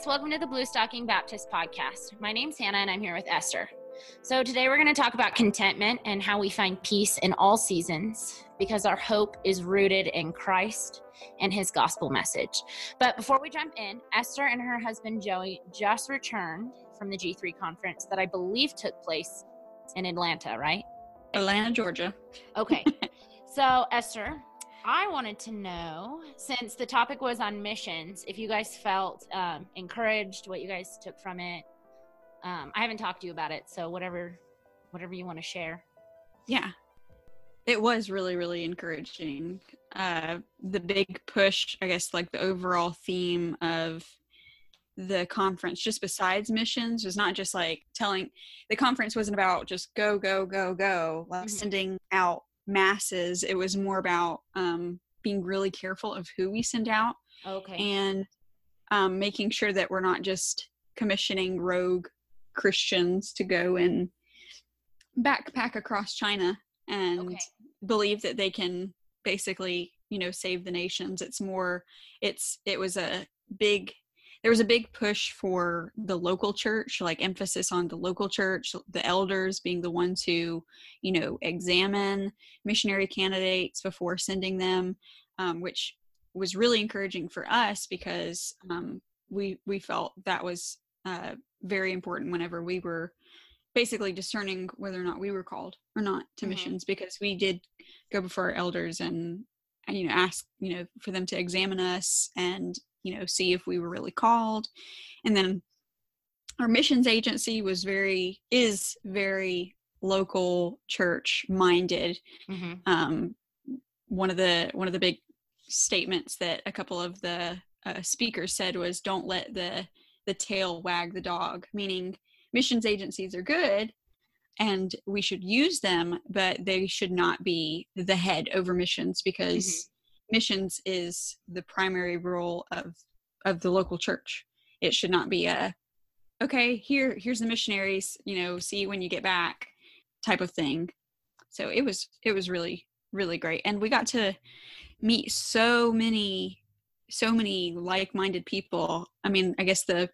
Guys, welcome to the Blue Stocking Baptist podcast. My name's Hannah and I'm here with Esther. So today we're going to talk about contentment and how we find peace in all seasons because our hope is rooted in Christ and his gospel message. But before we jump in, Esther and her husband Joey just returned from the G3 conference that I believe took place in Atlanta, right? Atlanta, Georgia. Okay. so, Esther, I wanted to know, since the topic was on missions, if you guys felt um, encouraged, what you guys took from it. Um, I haven't talked to you about it, so whatever, whatever you want to share. Yeah, it was really, really encouraging. Uh, the big push, I guess, like the overall theme of the conference, just besides missions, was not just like telling. The conference wasn't about just go, go, go, go, like mm-hmm. sending out masses. It was more about um, being really careful of who we send out okay. and um, making sure that we're not just commissioning rogue christians to go and backpack across china and okay. believe that they can basically you know save the nations. It's more it's it was a big there was a big push for the local church like emphasis on the local church the elders being the ones who you know examine missionary candidates before sending them um, which was really encouraging for us because um, we we felt that was uh, very important whenever we were basically discerning whether or not we were called or not to mm-hmm. missions because we did go before our elders and, and you know ask you know for them to examine us and you know see if we were really called. And then our missions agency was very is very local church minded. Mm-hmm. um, one of the one of the big statements that a couple of the uh, speakers said was don't let the the tail wag the dog meaning missions agencies are good and we should use them but they should not be the head over missions because mm-hmm missions is the primary role of of the local church. It should not be a okay here here's the missionaries you know see when you get back type of thing. So it was it was really really great. And we got to meet so many so many like-minded people. I mean i guess the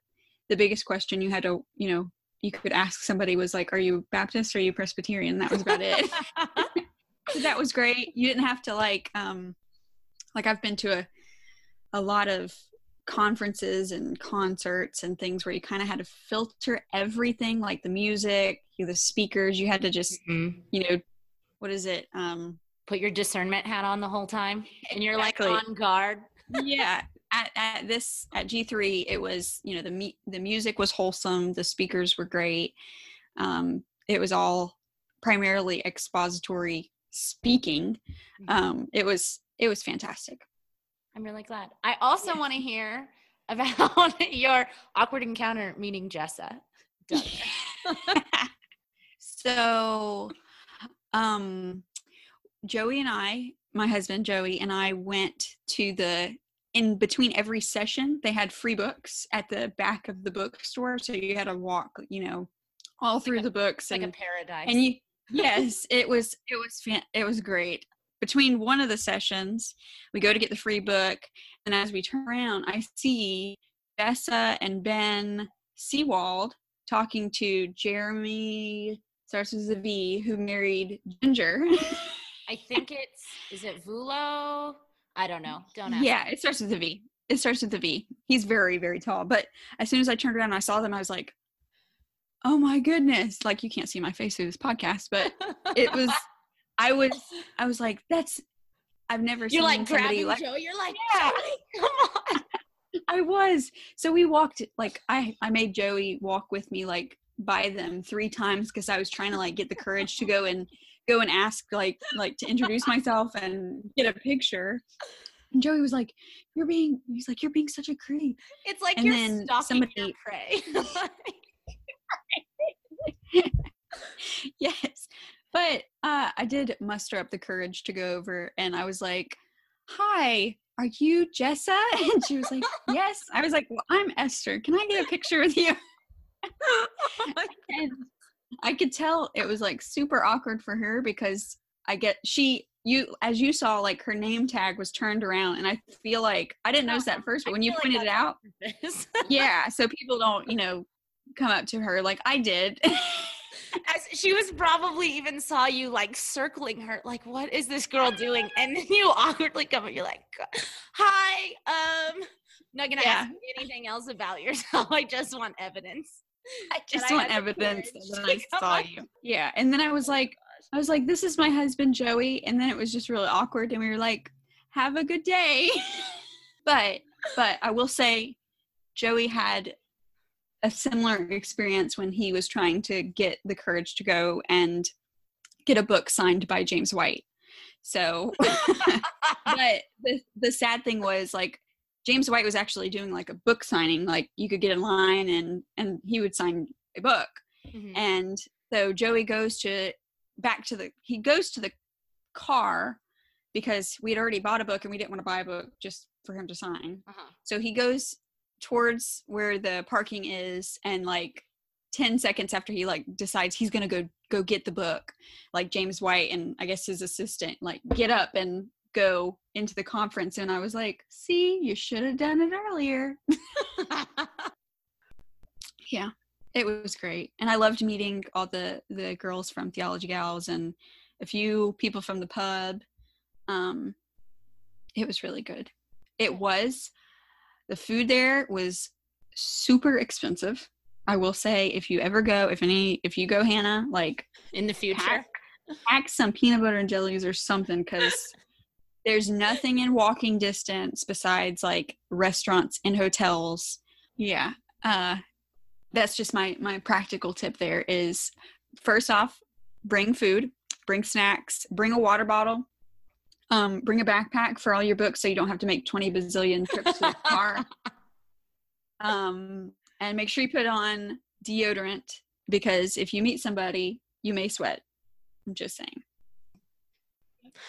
the biggest question you had to you know you could ask somebody was like are you baptist? Or are you presbyterian? That was about it. That was great. You didn't have to like um like I've been to a a lot of conferences and concerts and things where you kind of had to filter everything like the music the speakers you had to just mm-hmm. you know what is it um put your discernment hat on the whole time and you're exactly. like on guard yeah at, at this at g3 it was you know the me- the music was wholesome the speakers were great um it was all primarily expository speaking mm-hmm. um it was it was fantastic. I'm really glad. I also yeah. want to hear about your awkward encounter meeting Jessa. so, um, Joey and I, my husband Joey and I went to the in between every session. They had free books at the back of the bookstore, so you had to walk, you know, all through like the books, like and, a paradise. And you, yes, it was, it was, fan, it was great between one of the sessions, we go to get the free book, and as we turn around, I see Jessa and Ben Seewald talking to Jeremy starts with a V who married Jinger. I think it's is it Vulo? I don't know. Don't ask. Yeah, it starts with a V. It starts with a V. He's very, very tall. But as soon as I turned around and I saw them, I was like, oh my goodness. Like you can't see my face through this podcast, but it was I was I was like, that's I've never You're seen like somebody like Joe. You're like, yeah. come on. I was. So we walked like I I made Joey walk with me like by them three times because I was trying to like get the courage to go and go and ask like like to introduce myself and get a picture. And Joey was like, "You're being," he's like, "You're being such a creep." It's like and you're stalking somebody, your prey. yes, but uh, I did muster up the courage to go over and I was like, Hi, are you Jessa? And she was like, Yes. I was like, Well, I'm Esther. Can I get a picture with you? and I could tell it was like super awkward for her because I get she you as you saw like her name tag was turned around and i feel like i didn't notice that first but when you pointed like it out yeah so people don't you know come up to her like i did As she was probably even saw you like circling her like what is this girl doing and then you awkwardly come up you're like hi um not gonna yeah. ask anything else about yourself i just want evidence I just want evidence that I saw you. Yeah. And then I was like, I was like, this is my husband Joey. And then it was just really awkward. And we were like, have a good day. but but I will say Joey had a similar experience when he was trying to get the courage to go and get a book signed by James White. So but the the sad thing was like James White was actually doing like a book signing, like you could get in line and and he would sign a book. Mm-hmm. And so Joey goes to back to the he goes to the car because we had already bought a book and we didn't want to buy a book just for him to sign. Uh-huh. So he goes towards where the parking is and like 10 seconds after he like decides he's to go go get the book like James White and I guess his assistant like get up and go into the conference and I was like, "See, you should have done it earlier." yeah. It was great. And I loved meeting all the the girls from Theology Gals and a few people from the pub. Um it was really good. It was the food there was super expensive. I will say if you ever go, if any if you go Hannah, like in the future, pack, pack some peanut butter and jellies or something because there's nothing in walking distance besides like restaurants and hotels. Yeah. Uh that's just my my practical tip there is first off, bring food, bring snacks, bring a water bottle. Um, bring a backpack for all your books so you don't have to make 20 bazillion trips to the car. Um, and make sure you put on deodorant because if you meet somebody, you may sweat. I'm just saying.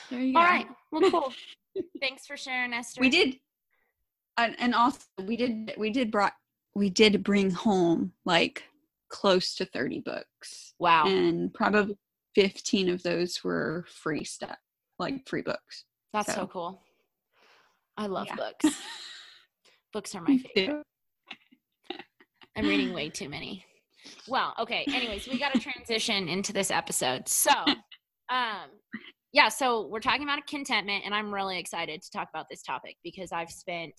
There you go. All right. Well, cool. Thanks for sharing, Esther. We did, and, and also we did we did brought we did bring home like close to 30 books. Wow. And probably 15 of those were free stuff, like free books. That's so, so cool. I love yeah. books. books are my favorite. I'm reading way too many. Well, okay. Anyways, we got to transition into this episode. So, um, yeah, so we're talking about contentment, and I'm really excited to talk about this topic because I've spent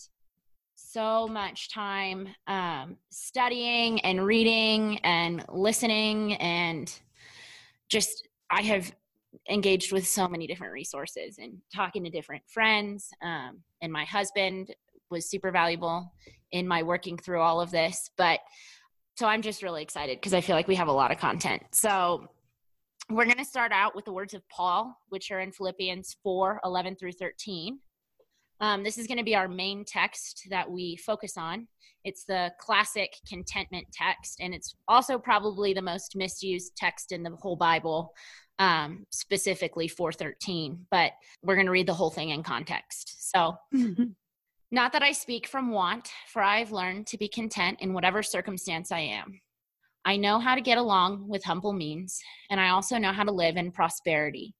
so much time um, studying and reading and listening, and just I have engaged with so many different resources and talking to different friends. Um, and my husband was super valuable in my working through all of this. But so I'm just really excited because I feel like we have a lot of content. So we're going to start out with the words of Paul, which are in Philippians 4 11 through 13. Um, this is going to be our main text that we focus on. It's the classic contentment text, and it's also probably the most misused text in the whole Bible, um, specifically 413. But we're going to read the whole thing in context. So, mm-hmm. not that I speak from want, for I've learned to be content in whatever circumstance I am. I know how to get along with humble means, and I also know how to live in prosperity.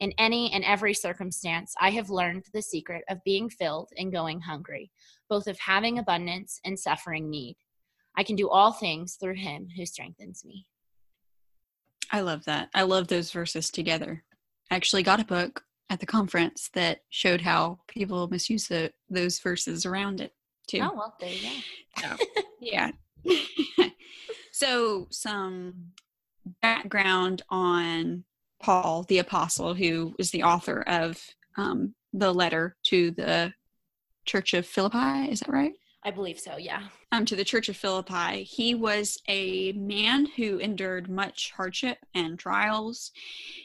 In any and every circumstance, I have learned the secret of being filled and going hungry, both of having abundance and suffering need. I can do all things through him who strengthens me. I love that. I love those verses together. I actually got a book at the conference that showed how people misuse the, those verses around it too. Oh, well, there you go. So, yeah. So, some background on Paul the Apostle, who is the author of um, the letter to the Church of Philippi. Is that right? I believe so, yeah. Um, to the Church of Philippi. He was a man who endured much hardship and trials.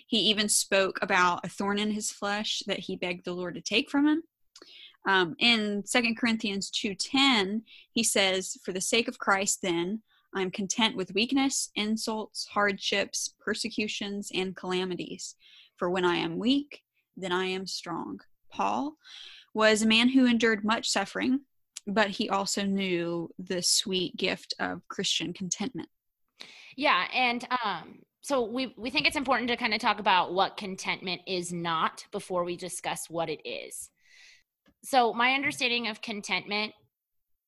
He even spoke about a thorn in his flesh that he begged the Lord to take from him. Um, in Second Corinthians 2.10, he says, For the sake of Christ, then, I am content with weakness, insults, hardships, persecutions, and calamities. For when I am weak, then I am strong. Paul was a man who endured much suffering, but he also knew the sweet gift of Christian contentment. Yeah, and um, so we we think it's important to kind of talk about what contentment is not before we discuss what it is. So my understanding of contentment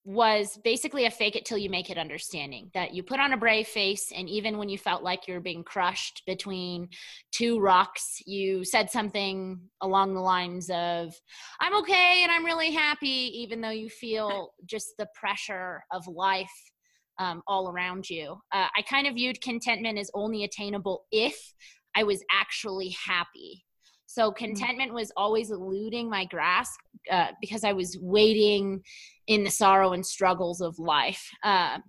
was basically a fake it till you make it understanding that you put on a brave face and even when you felt like you're being crushed between two rocks you said something along the lines of i'm okay and i'm really happy even though you feel just the pressure of life um, all around you. Uh, i kind of viewed contentment as only attainable if i was actually happy so mm. contentment was always eluding my grasp uh, because I was waiting in the sorrow and struggles of life. Uh,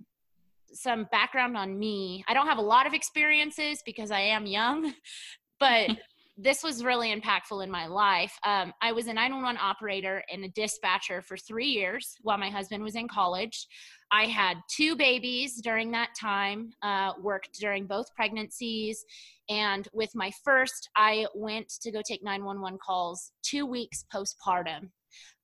some background on me I don't have a lot of experiences because I am young, but this was really impactful in my life. Um, I was a 911 operator and a dispatcher for three years while my husband was in college. I had two babies during that time, uh, worked during both pregnancies. And with my first, I went to go take 911 calls two weeks postpartum.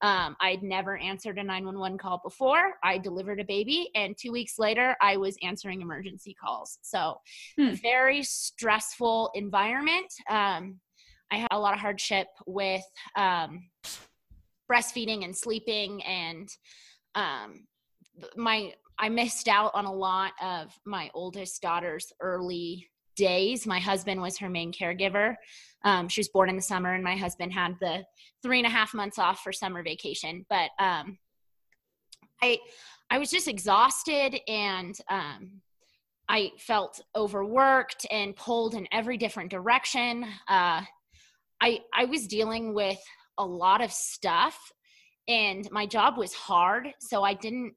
Um, I'd never answered a 911 call before. I delivered a baby, and two weeks later, I was answering emergency calls. So, hmm. very stressful environment. Um, I had a lot of hardship with um, breastfeeding and sleeping, and um, my I missed out on a lot of my oldest daughter's early days. My husband was her main caregiver. Um, she was born in the summer, and my husband had the three and a half months off for summer vacation. But um, I, I was just exhausted, and um, I felt overworked and pulled in every different direction. Uh, I, I was dealing with a lot of stuff, and my job was hard, so I didn't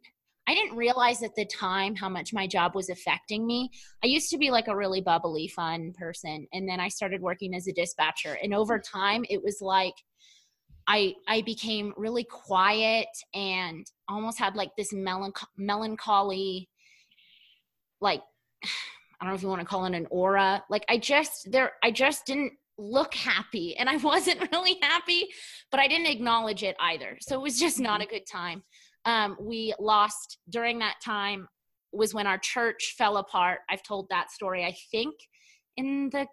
I didn't realize at the time how much my job was affecting me. I used to be like a really bubbly, fun person, and then I started working as a dispatcher. And over time, it was like I I became really quiet and almost had like this melanch- melancholy, like I don't know if you want to call it an aura. Like I just there, I just didn't look happy, and I wasn't really happy, but I didn't acknowledge it either. So it was just not mm-hmm. a good time um, we lost during that time was when our church fell apart. I've told that story, I think, in the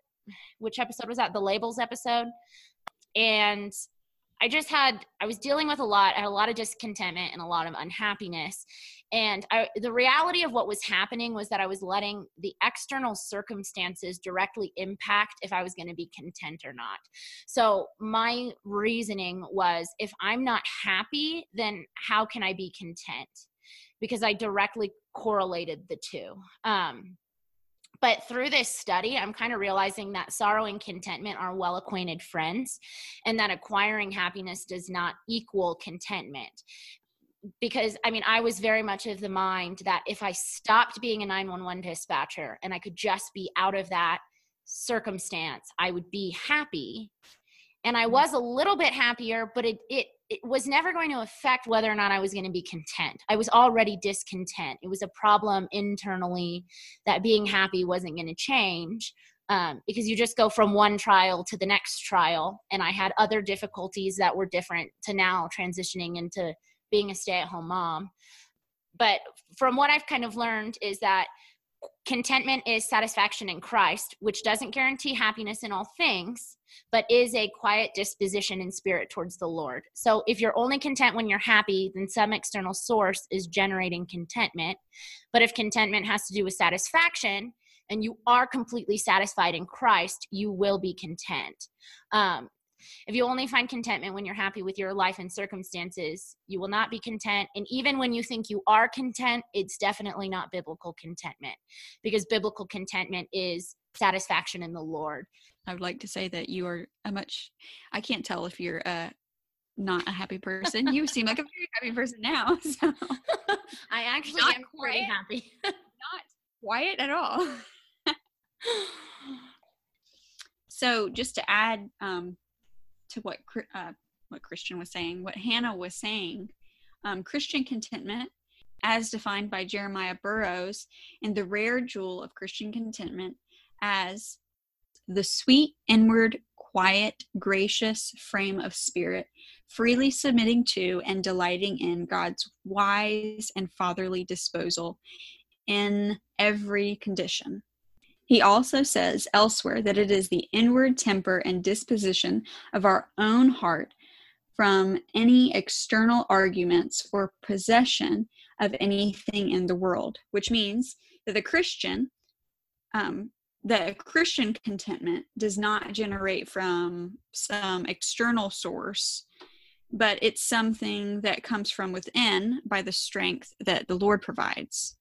which episode was that? The labels episode. And I just had, I was dealing with a lot, I had a lot of discontentment and a lot of unhappiness. And I, the reality of what was happening was that I was letting the external circumstances directly impact if I was going to be content or not. So my reasoning was if I'm not happy, then how can I be content? Because I directly correlated the two. Um, but through this study, I'm kind of realizing that sorrow and contentment are well acquainted friends, and that acquiring happiness does not equal contentment because I mean, I was very much of the mind that if I stopped being a 911 dispatcher and I could just be out of that circumstance, I would be happy. And I mm-hmm. was a little bit happier, but it, it, it was never going to affect whether or not I was going to be content. I was already discontent. It was a problem internally that being happy wasn't going to change. Um, because you just go from one trial to the next trial. And I had other difficulties that were different to now transitioning into being a stay at home mom. But from what I've kind of learned is that contentment is satisfaction in Christ, which doesn't guarantee happiness in all things, but is a quiet disposition in spirit towards the Lord. So if you're only content when you're happy, then some external source is generating contentment. But if contentment has to do with satisfaction, and you are completely satisfied in Christ, you will be content. Um, if you only find contentment when you're happy with your life and circumstances, you will not be content. And even when you think you are content, it's definitely not biblical contentment because biblical contentment is satisfaction in the Lord. I would like to say that you are a much, I can't tell if you're a not a happy person. You seem like a very happy person now. So. I actually not am quiet, pretty happy. not quiet at all. so just to add um, to what uh, what Christian was saying, what Hannah was saying. Um, Christian contentment, as defined by Jeremiah Burroughs, and the rare jewel of Christian contentment as the sweet, inward, quiet, gracious frame of spirit, freely submitting to and delighting in God's wise and fatherly disposal in every condition. He also says elsewhere that it is the inward temper and disposition of our own heart from any external arguments or possession of anything in the world, which means that the Christian, um, the Christian contentment does not generate from some external source, but it's something that comes from within by the strength that the Lord provides.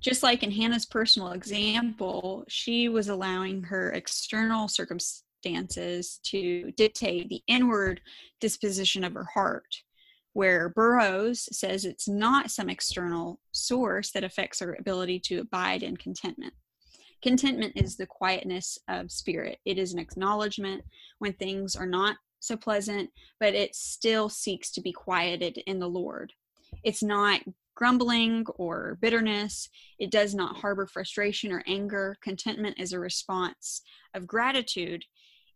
Just like in Hannah's personal example, she was allowing her external circumstances to dictate the inward disposition of her heart where Burroughs says it's not some external source that affects our ability to abide in contentment. Contentment is the quietness of spirit. It is an acknowledgement when things are not so pleasant, but it still seeks to be quieted in the Lord. It's not grumbling or bitterness. It does not harbor frustration or anger. Contentment is a response of gratitude,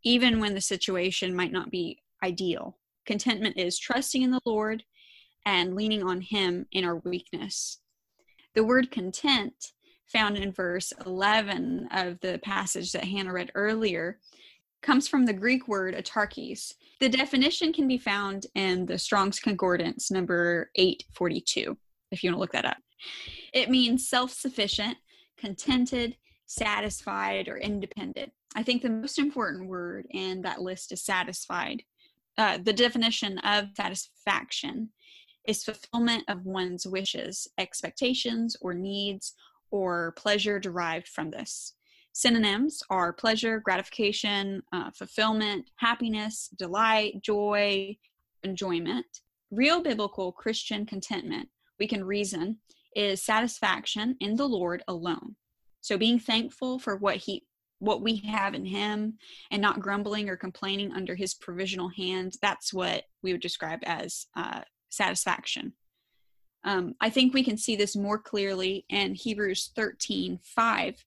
even when the situation might not be ideal. Contentment is trusting in the Lord and leaning on Him in our weakness. The word content, found in verse 11 of the passage that Hannah read earlier, comes from the Greek word autarkes. The definition can be found in the Strong's Concordance, number 842, if you want to look that up. It means self sufficient, contented, satisfied, or independent. I think the most important word in that list is satisfied. Uh, the definition of satisfaction is fulfillment of one's wishes, expectations, or needs, or pleasure derived from this. Synonyms are pleasure, gratification, uh, fulfillment, happiness, delight, joy, enjoyment. Real biblical Christian contentment, we can reason, is satisfaction in the Lord alone. So being thankful for what he what we have in him and not grumbling or complaining under his provisional hand that's what we would describe as uh, satisfaction um, i think we can see this more clearly in hebrews 13 5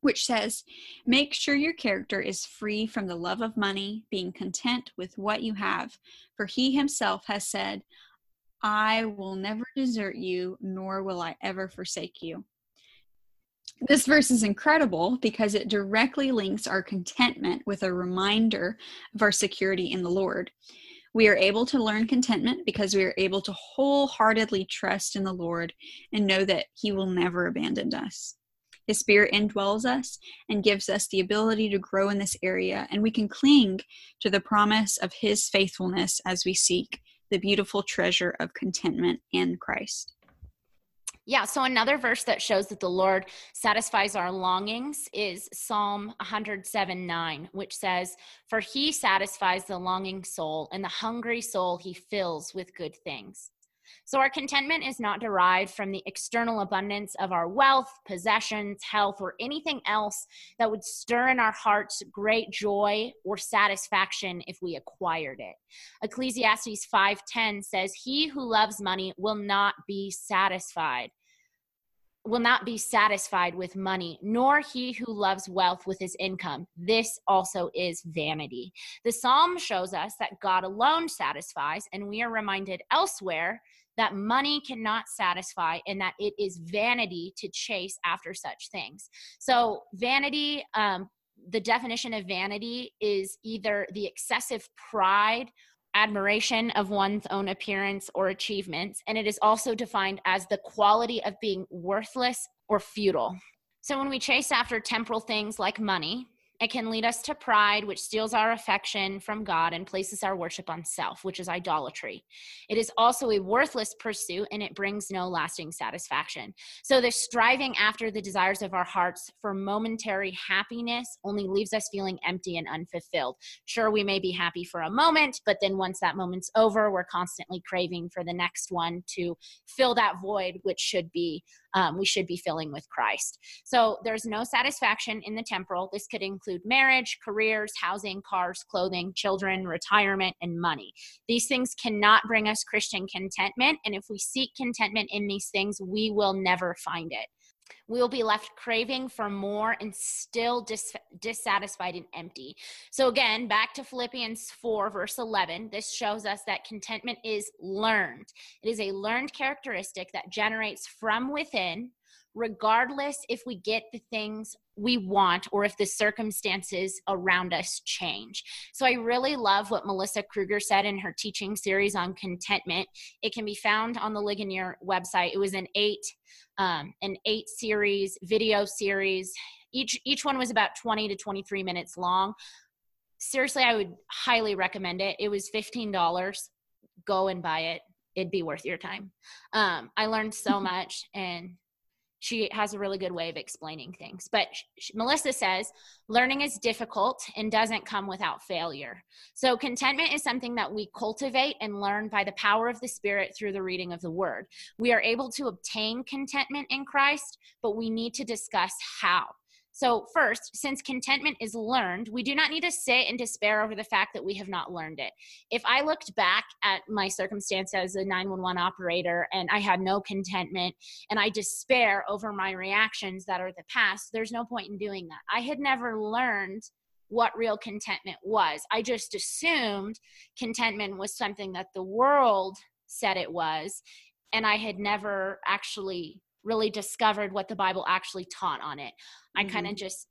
which says make sure your character is free from the love of money being content with what you have for he himself has said i will never desert you nor will i ever forsake you this verse is incredible because it directly links our contentment with a reminder of our security in the Lord. We are able to learn contentment because we are able to wholeheartedly trust in the Lord and know that He will never abandon us. His Spirit indwells us and gives us the ability to grow in this area, and we can cling to the promise of His faithfulness as we seek the beautiful treasure of contentment in Christ. Yeah, so another verse that shows that the Lord satisfies our longings is Psalm 107 9, which says, For he satisfies the longing soul, and the hungry soul he fills with good things. So, our contentment is not derived from the external abundance of our wealth, possessions, health, or anything else that would stir in our hearts great joy or satisfaction if we acquired it. Ecclesiastes 5:10 says, "He who loves money will not be satisfied." will not be satisfied with money, nor he who loves wealth with his income. This also is vanity. The psalm shows us that God alone satisfies, and we are reminded elsewhere that money cannot satisfy and that it is vanity to chase after such things. So, vanity, um, the definition of vanity is either the excessive pride admiration of one's own appearance or achievements, and it is also defined as the quality of being worthless or futile. So, when we chase after temporal things like money, it can lead us to pride, which steals our affection from God and places our worship on self, which is idolatry. It is also a worthless pursuit and it brings no lasting satisfaction. So, the striving after the desires of our hearts for momentary happiness only leaves us feeling empty and unfulfilled. Sure, we may be happy for a moment, but then once that moment's over, we're constantly craving for the next one to fill that void, which should be um, we should be filling with Christ. So there's no satisfaction in the temporal. This could include marriage, careers, housing, cars, clothing, children, retirement, and money. These things cannot bring us Christian contentment. And if we seek contentment in these things, we will never find it we will be left craving for more and still dis- dissatisfied and empty. So, again, back to Philippians 4, verse 11, this shows us that contentment is learned. It is a learned characteristic that generates from within, regardless if we get the things we want or if the circumstances around us change. So I really love what Melissa Kruger said in her teaching series on contentment. It can be found on the Ligonier website. It was an eight um, an eight series video series. Each each one was about 20 to 23 minutes long. Seriously, I would highly recommend it. It was $15. Go and buy it. It'd be worth your time. Um, I learned so much and she has a really good way of explaining things. But she, Melissa says learning is difficult and doesn't come without failure. So, contentment is something that we cultivate and learn by the power of the Spirit through the reading of the Word. We are able to obtain contentment in Christ, but we need to discuss how. So, first, since contentment is learned, we do not need to sit in despair over the fact that we have not learned it. If I looked back at my circumstance as a 911 operator and I had no contentment and I despair over my reactions that are the past, there's no point in doing that. I had never learned what real contentment was. I just assumed contentment was something that the world said it was, and I had never actually really discovered what the Bible actually taught on it. I mm-hmm. kind of just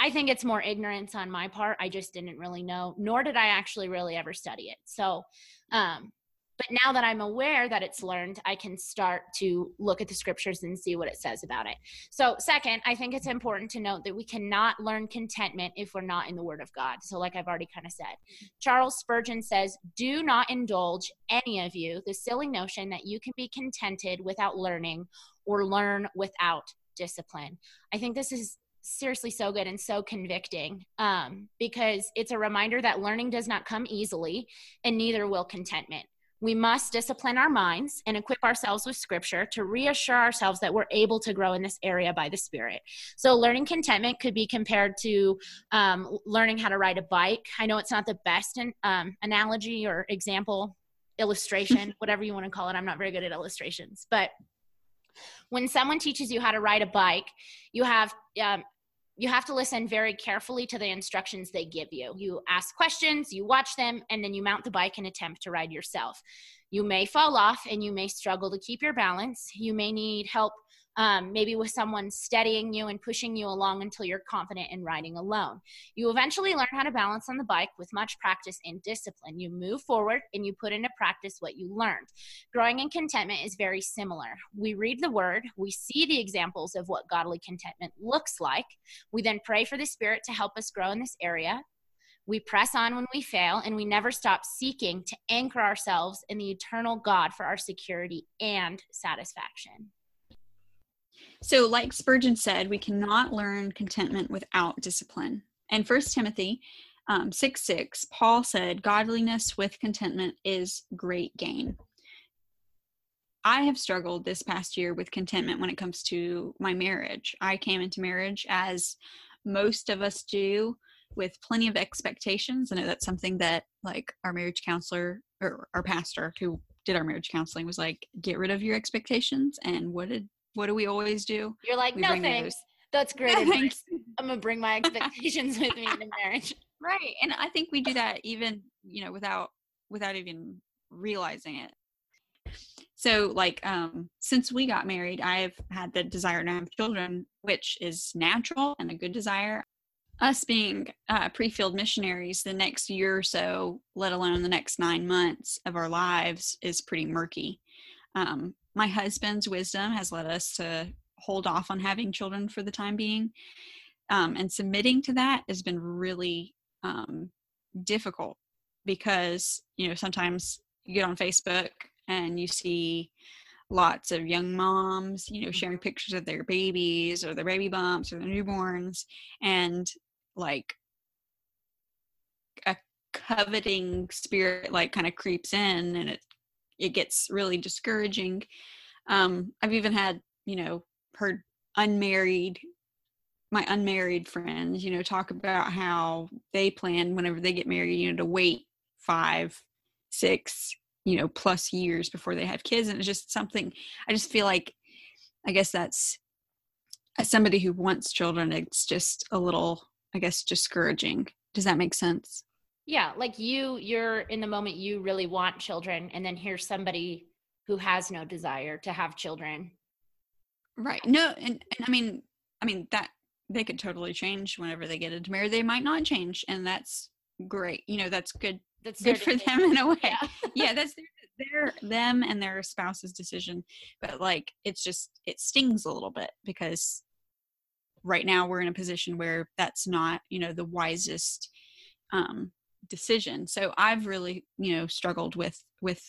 I think it's more ignorance on my part. I just didn't really know, nor did I actually really ever study it. So, um, but now that I'm aware that it's learned, I can start to look at the scriptures and see what it says about it. So, second, I think it's important to note that we cannot learn contentment if we're not in the Word of God. So, like I've already kind of said, Charles Spurgeon says, Do not indulge any of you the silly notion that you can be contented without learning or learn without discipline. I think this is seriously so good and so convicting um, because it's a reminder that learning does not come easily and neither will contentment. We must discipline our minds and equip ourselves with scripture to reassure ourselves that we're able to grow in this area by the Spirit. So, learning contentment could be compared to um, learning how to ride a bike. I know it's not the best in, um, analogy or example, illustration, whatever you want to call it. I'm not very good at illustrations. But when someone teaches you how to ride a bike, you have um, you have to listen very carefully to the instructions they give you. You ask questions, you watch them, and then you mount the bike and attempt to ride yourself. You may fall off and you may struggle to keep your balance. You may need help um, maybe with someone steadying you and pushing you along until you're confident in riding alone. You eventually learn how to balance on the bike with much practice and discipline. You move forward and you put into practice what you learned. Growing in contentment is very similar. We read the word, we see the examples of what godly contentment looks like. We then pray for the Spirit to help us grow in this area. We press on when we fail, and we never stop seeking to anchor ourselves in the eternal God for our security and satisfaction. So, like Spurgeon said, we cannot learn contentment without discipline. And First Timothy um, 6 6, Paul said, Godliness with contentment is great gain. I have struggled this past year with contentment when it comes to my marriage. I came into marriage as most of us do with plenty of expectations. I know that's something that like our marriage counselor or our pastor who did our marriage counseling was like, get rid of your expectations. And what did what do we always do? You're like, we no thanks. That's great. thanks. I'm gonna bring my expectations with me into marriage. Right. And I think we do that even, you know, without without even realizing it. So like um since we got married, I've had the desire to have children, which is natural and a good desire. Us being uh, pre-field missionaries, the next year or so, let alone the next nine months of our lives, is pretty murky. Um, my husband's wisdom has led us to hold off on having children for the time being. Um, and submitting to that has been really um, difficult because, you know, sometimes you get on Facebook and you see lots of young moms, you know, sharing mm-hmm. pictures of their babies or their baby bumps or their newborns. And like a coveting spirit like kind of creeps in and it it gets really discouraging. Um, I've even had, you know, heard unmarried, my unmarried friends, you know, talk about how they plan whenever they get married, you know, to wait five, six, you know, plus years before they have kids. And it's just something I just feel like, I guess that's as somebody who wants children, it's just a little, I guess, discouraging. Does that make sense? Yeah like you you're in the moment you really want children and then here's somebody who has no desire to have children right no and, and i mean i mean that they could totally change whenever they get into marriage. They might not change, and that's great. You know, that's good. That's good for them in a way. Yeah, yeah that's their, their them and their spouse's decision. But like, it's just it stings a little bit because right now we're in a position where that's not you know the wisest um, decision. So I've really you know struggled with with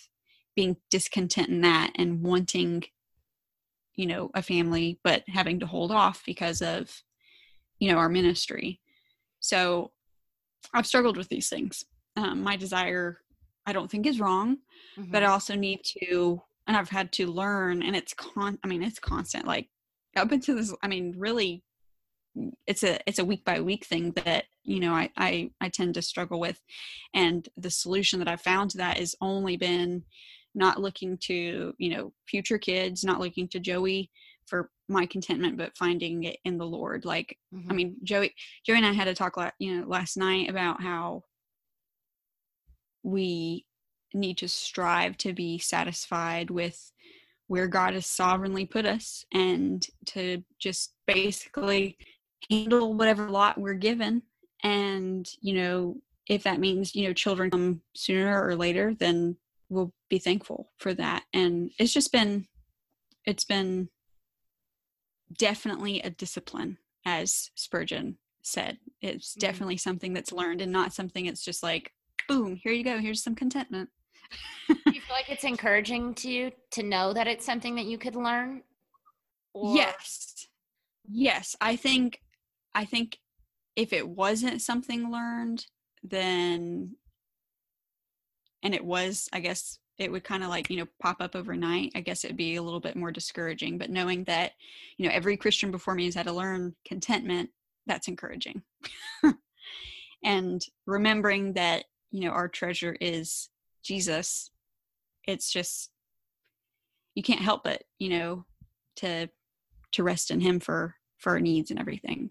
being discontent in that and wanting you know a family but having to hold off because of you know our ministry so i've struggled with these things um, my desire i don't think is wrong mm-hmm. but i also need to and i've had to learn and it's con i mean it's constant like up until this i mean really it's a it's a week by week thing that you know I, I i tend to struggle with and the solution that i've found to that has only been not looking to you know future kids not looking to joey for my contentment but finding it in the lord like mm-hmm. i mean joey joey and i had a talk you know last night about how we need to strive to be satisfied with where god has sovereignly put us and to just basically handle whatever lot we're given. And you know if that means you know children come sooner or later then we'll be thankful for that. And it's just been it's been definitely a discipline as spurgeon said. It's mm-hmm. definitely something that's learned and not something it's just like boom here you go here's some contentment. You feel like it's encouraging to you to know that it's something that you could learn? Or? yes. Yes i think i think if it wasn't something learned then and it was i guess it would kind of like you know pop up overnight i guess it'd be a little bit more discouraging but knowing that you know every christian before me has had to learn contentment that's encouraging. And remembering that you know our treasure is jesus it's just you can't help but you know to to rest in him for for our needs and everything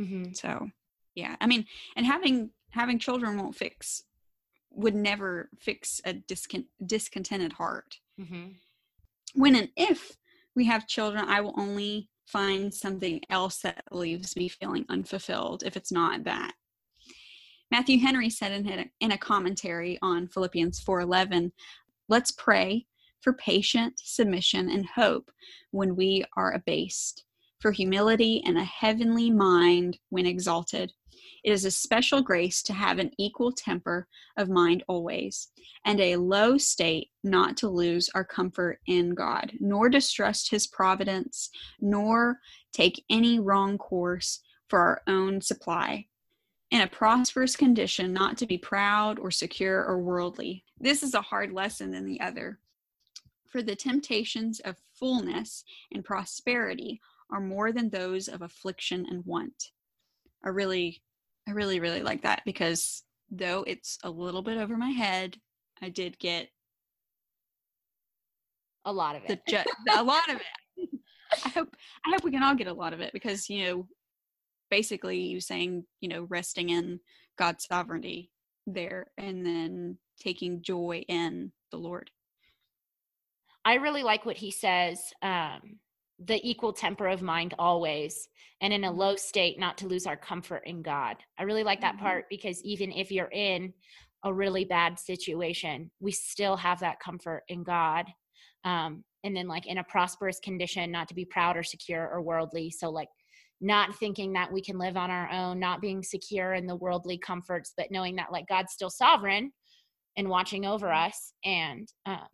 mm-hmm. so yeah i mean and having having children won't fix would never fix a discon- discontented heart. Mm-hmm. When and if we have children, I will only find something else that leaves me feeling unfulfilled if it's not that. Matthew Henry said in a, in a commentary on Philippians 4:11, "Let's pray for patient submission and hope when we are abased, for humility and a heavenly mind when exalted, it is a special grace to have an equal temper of mind always, and a low state not to lose our comfort in God, nor distrust his providence, nor take any wrong course for our own supply. In a prosperous condition, not to be proud or secure or worldly. This is a hard lesson than the other. For the temptations of fullness and prosperity are more than those of affliction and want. I really I really, really like that because though it's a little bit over my head, I did get a lot of it. Ju- a lot of it. I hope I hope we can all get a lot of it because you know, basically you saying you know resting in God's sovereignty there and then taking joy in the Lord. I really like what he says. Um, the equal temper of mind always and in a mm-hmm. low state not to lose our comfort in god i really like that mm-hmm. part because even if you're in a really bad situation we still have that comfort in god um, and then like in a prosperous condition not to be proud or secure or worldly so like not thinking that we can live on our own not being secure in the worldly comforts but knowing that like god's still sovereign and watching over mm-hmm. us and um,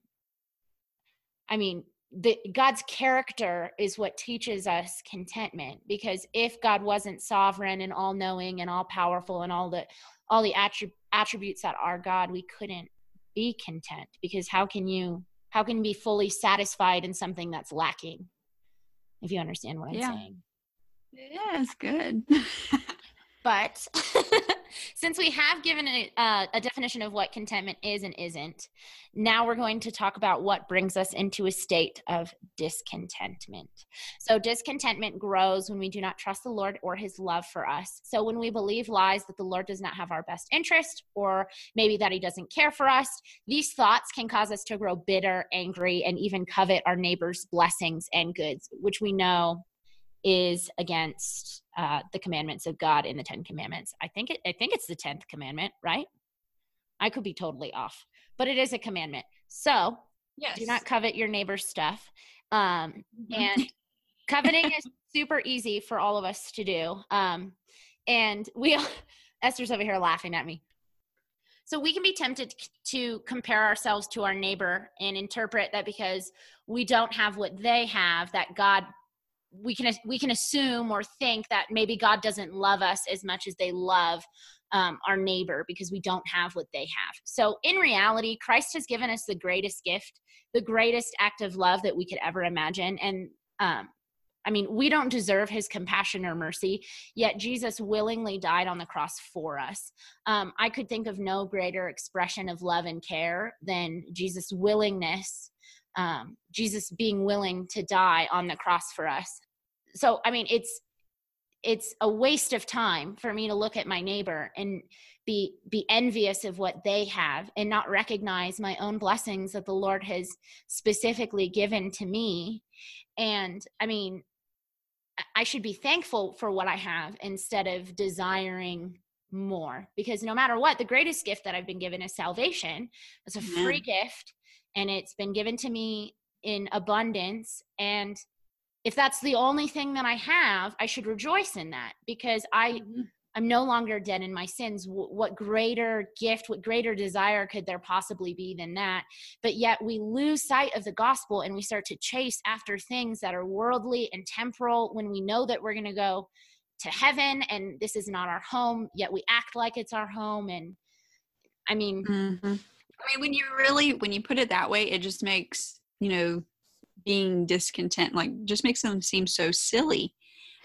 i mean the God's character is what teaches us contentment because if God wasn't sovereign and all knowing and all powerful and all the all the attrib- attributes that are God we couldn't be content because how can you how can you be fully satisfied in something that's lacking? If you understand what I'm yeah. saying. Yeah it's good but since we have given a, a, definition of what contentment is and isn't, now we're going to talk about what brings us into a state of discontentment. So, discontentment grows when we do not trust the Lord or his love for us. So, when we believe lies that the Lord does not have our best interest or maybe that he doesn't care for us, these thoughts can cause us to grow bitter, angry, and even covet our neighbor's blessings and goods, which we know is against uh, the commandments of God in the Ten Commandments. I think it. I think it's the tenth commandment, right? I could be totally off, but it is a commandment. So yes. do not covet your neighbor's stuff. Um, mm-hmm. and coveting is super easy for all of us to do. Um, and we, Esther's over here laughing at me. So we can be tempted to compare ourselves to our neighbor and interpret that because we don't have what they have, that God we can we can assume or think that maybe God doesn't love us as much as they love um, our neighbor because we don't have what they have. So in reality, Christ has given us the greatest gift, the greatest act of love that we could ever imagine, and um, I mean, we don't deserve his compassion or mercy, yet Jesus willingly died on the cross for us. Um, I could think of no greater expression of love and care than Jesus' willingness, um, Jesus being willing to die on the cross for us. So, I mean, it's it's a waste of time for me to look at my neighbor and be be envious of what they have and not recognize my own blessings that the lord has specifically given to me and i mean I should be thankful for what I have instead of desiring more. Because no matter what, the greatest gift that I've been given is salvation. It's a free gift and it's been given to me in abundance. And if that's the only thing that I have, I should rejoice in that because I mm-hmm. I'm no longer dead in my sins. What greater gift, what greater desire could there possibly be than that? But yet we lose sight of the gospel and we start to chase after things that are worldly and temporal when we know that we're going to go to heaven and this is not our home, yet we act like it's our home. And I mean, mm-hmm. I mean, when you really, when you put it that way, it just makes, you know, being discontent, like, just makes them seem so silly.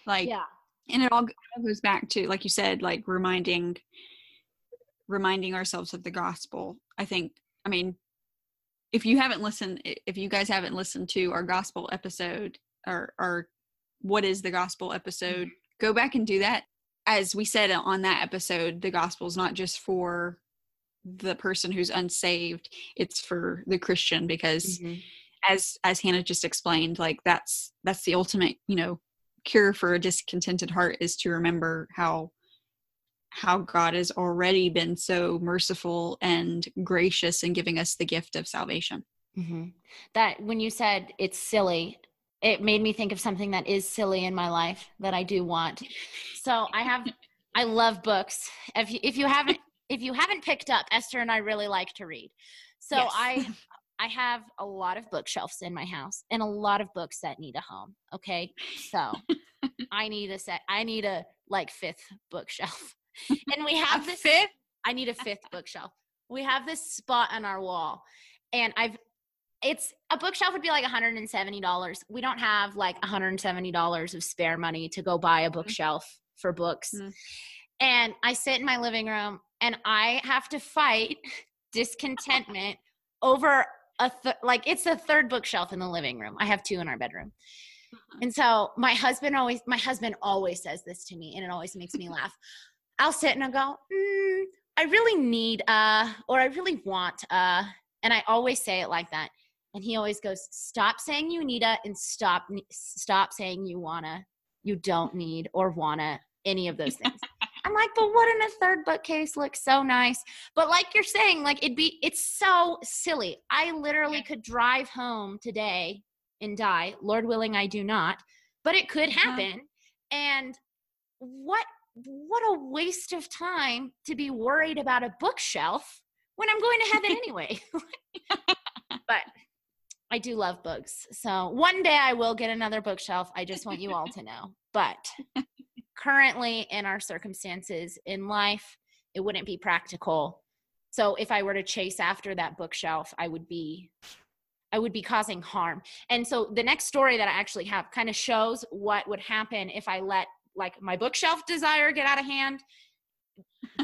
Like, yeah and it all goes back to like you said like reminding reminding ourselves of the gospel i think i mean if you haven't listened if you guys haven't listened to our gospel episode or or what is the gospel episode mm-hmm. go back and do that as we said on that episode the gospel is not just for the person who's unsaved it's for the christian because mm-hmm. As as hannah just explained like that's that's the ultimate you know cure for a discontented heart is to remember how how God has already been so merciful and gracious in giving us the gift of salvation. Mm-hmm. That when you said it's silly, it made me think of something that is silly in my life that I do want. So I have, I love books. If you, if you haven't, if you haven't picked up, Esther and I really like to read. So yes. I I have a lot of bookshelves in my house and a lot of books that need a home. Okay. So I need a set, I need a like fifth bookshelf. And we have this fifth. I need a fifth bookshelf. We have this spot on our wall and I've, it's a bookshelf would be like $170. We don't have like $170 of spare money to go buy a mm-hmm. bookshelf for books. Mm-hmm. And I sit in my living room and I have to fight discontentment over a th- like it's the third bookshelf in the living room. I have two in our bedroom. Uh-huh. And so my husband always my husband always says this to me and it always makes me laugh. I'll sit and I'll go, mm, I really need uh or I really want uh and I always say it like that. And he always goes, "Stop saying you need a and stop stop saying you wanna, you don't need or wanna any of those things." I'm like, but wouldn't a third bookcase look so nice? But like you're saying, like it'd be, it's so silly. I literally could drive home today and die. Lord willing, I do not, but it could uh-huh. happen. And what, what a waste of time to be worried about a bookshelf when I'm going to heaven anyway. but I do love books. So one day I will get another bookshelf. I just want you all to know. But currently in our circumstances in life, it wouldn't be practical. So if I were to chase after that bookshelf, I would be I would be causing harm. And so the next story that I actually have kind of shows what would happen if I let like my bookshelf desire get out of hand.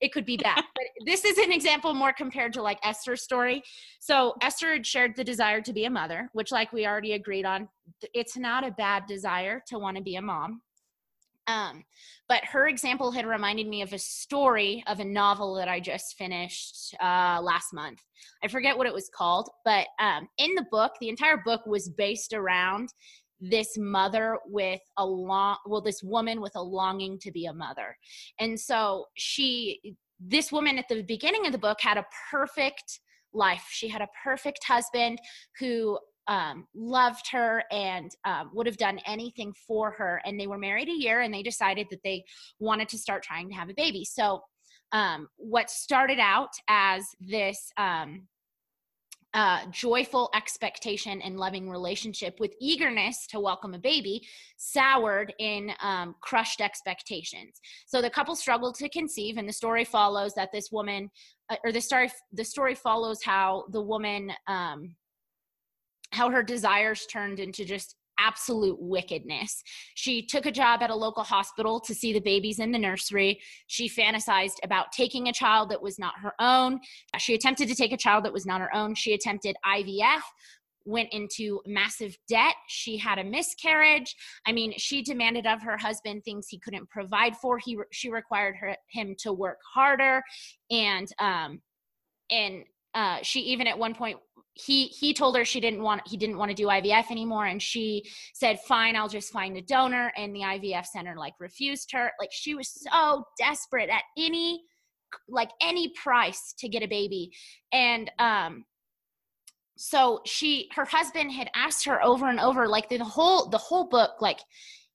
it could be bad. But this is an example more compared to like Esther's story. So Esther had shared the desire to be a mother, which like we already agreed on, it's not a bad desire to want to be a mom. Um, but her example had reminded me of a story of a novel that I just finished uh, last month. I forget what it was called, but um, in the book, the entire book was based around this mother with a long well this woman with a longing to be a mother and so she this woman at the beginning of the book had a perfect life she had a perfect husband who um, loved her and um, would have done anything for her. And they were married a year and they decided that they wanted to start trying to have a baby. So um, what started out as this um, uh, joyful expectation and loving relationship with eagerness to welcome a baby soured in um, crushed expectations. So the couple struggled to conceive and the story follows that this woman uh, or the story the story follows how the woman um, how her desires turned into just absolute wickedness. She took a job at a local hospital to see the babies in the nursery. She fantasized about taking a child that was not her own. She attempted to take a child that was not her own. She attempted IVF, went into massive debt. She had a miscarriage. I mean, she demanded of her husband things he couldn't provide for. He she required her him to work harder and um and uh, she even at one point he he told her she didn't want he didn't want to do IVF anymore and she said fine I'll just find a donor and the IVF center like refused her like she was so desperate at any like any price to get a baby and um so she her husband had asked her over and over like the whole the whole book like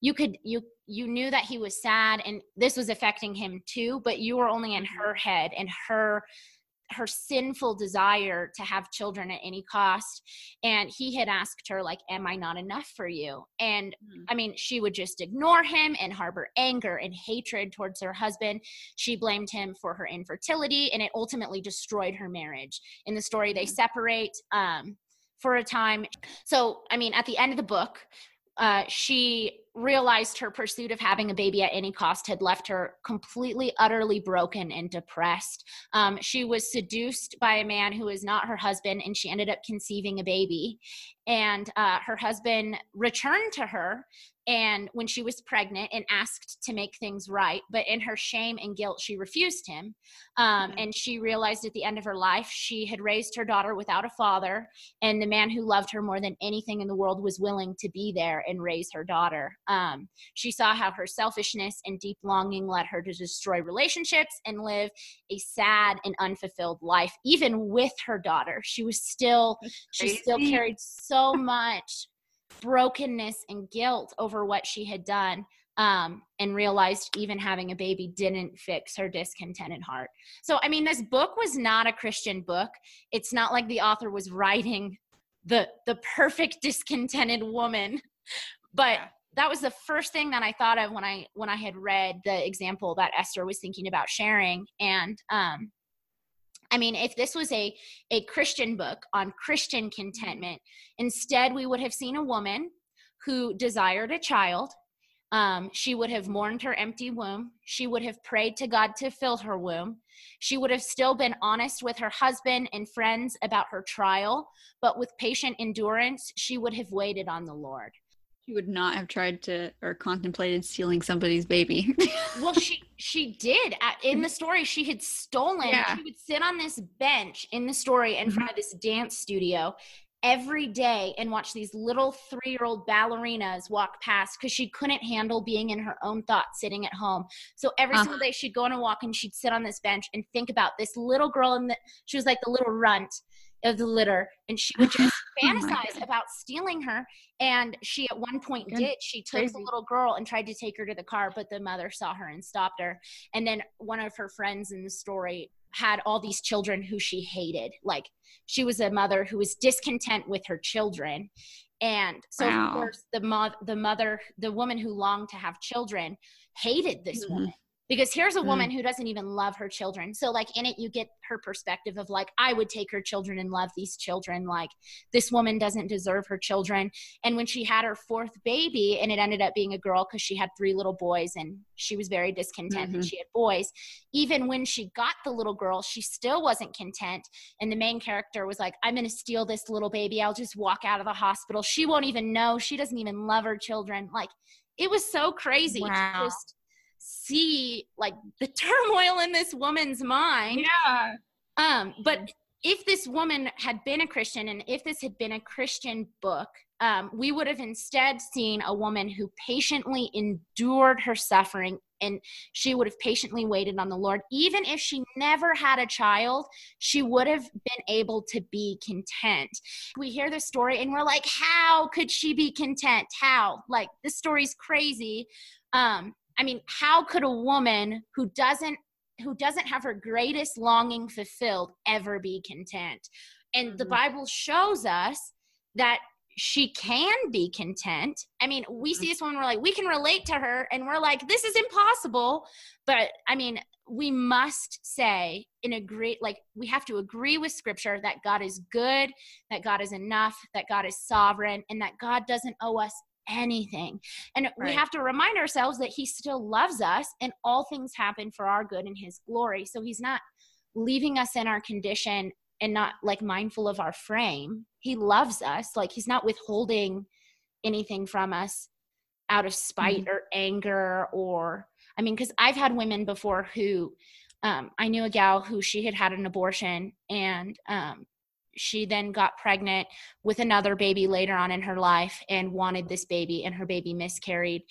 you could you you knew that he was sad and this was affecting him too but you were only in mm-hmm. her head and her her sinful desire to have children at any cost and he had asked her like am i not enough for you and mm. i mean she would just ignore him and harbor anger and hatred towards her husband she blamed him for her infertility and it ultimately destroyed her marriage in the story they mm. separate um, for a time so i mean at the end of the book uh, she realized her pursuit of having a baby at any cost had left her completely, utterly broken and depressed. Um, she was seduced by a man who was not her husband, and she ended up conceiving a baby. And uh, her husband returned to her and when she was pregnant and asked to make things right but in her shame and guilt she refused him um, mm-hmm. and she realized at the end of her life she had raised her daughter without a father and the man who loved her more than anything in the world was willing to be there and raise her daughter. Um, she saw how her selfishness and deep longing led her to destroy relationships and live a sad and unfulfilled life even with her daughter. She was still she still carried so much brokenness and guilt over what she had done um, and realized even having a baby didn't fix her discontented heart. So, I mean, this book was not a Christian book. It's not like the author was writing the the perfect discontented woman, but that was the first thing that I thought of when I when I had read the example that Esther was thinking about sharing, and um, I mean, if this was a, a Christian book on Christian contentment, instead we would have seen a woman who desired a child. Um, she would have mourned her empty womb. She would have prayed to God to fill her womb. She would have still been honest with her husband and friends about her trial, but with patient endurance, she would have waited on the Lord. She would not have tried to or contemplated stealing somebody's baby. well, she she did in the story. She had stolen. Yeah. She would sit on this bench in the story in mm-hmm. front of this dance studio every day and watch these little three-year-old ballerinas walk past because she couldn't handle being in her own thoughts sitting at home. So every uh-huh. single day she'd go on a walk and she'd sit on this bench and think about this little girl and she was like the little runt of the litter and she would just oh fantasize oh about stealing her and she at one point Good. did she took Crazy. the little girl and tried to take her to the car but the mother saw her and stopped her and then one of her friends in the story had all these children who she hated like she was a mother who was discontent with her children and so wow. of course the, mo- the mother the woman who longed to have children hated this mm-hmm. woman because here's a mm. woman mm. who doesn't even love her children so like in it you get her perspective of like i would take her children and love these children like this woman doesn't deserve her children and when she had her fourth baby and it ended up being a girl because she had three little boys and she was very discontent mm-hmm. that she had boys even when she got the little girl she still wasn't content and the main character was like i'm going to steal this little baby i'll just walk out of the hospital she won't even know she doesn't even love her children like it was so crazy wow. just see like the turmoil in this woman's mind. Yeah. Um, but if this woman had been a Christian and if this had been a Christian book, um, we would have instead seen a woman who patiently endured her suffering and she would have patiently waited on the Lord. Even if she never had a child, she would have been able to be content. We hear the story and we're like, how could she be content? How? Like, this story's crazy. Um, I mean, how could a woman who doesn't who doesn't have her greatest longing fulfilled ever be content? And mm-hmm. the Bible shows us that she can be content. I mean, we see this one, we're like, we can relate to her, and we're like, this is impossible. But I mean, we must say in agree, like, we have to agree with scripture that God is good, that God is enough, that God is sovereign, and that God doesn't owe us anything. And right. we have to remind ourselves that He still loves us, and all things happen for our good and His glory. So He's not leaving us in our condition and not like mindful of our frame. He loves us. Like he's not withholding anything from us out of spite mm-hmm. or anger or I mean cuz I've had women before who um, I knew a gal who she had had an abortion and um, she then got pregnant with another baby later on in her life and wanted this baby and her baby miscarried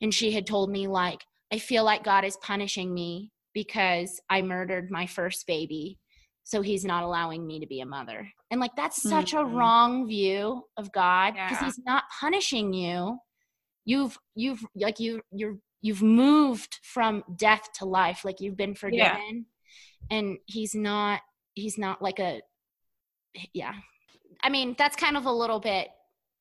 and she had told me like I feel like God is punishing me because I murdered my first baby so he's not allowing me to be a mother and like that's such mm-hmm. a wrong view of god because yeah. he's not punishing you you've you've like you you're you've moved from death to life like you've been forgiven yeah. and he's not he's not like a yeah i mean that's kind of a little bit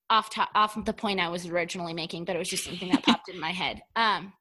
off to, off the point i was originally making but it was just something that popped in my head um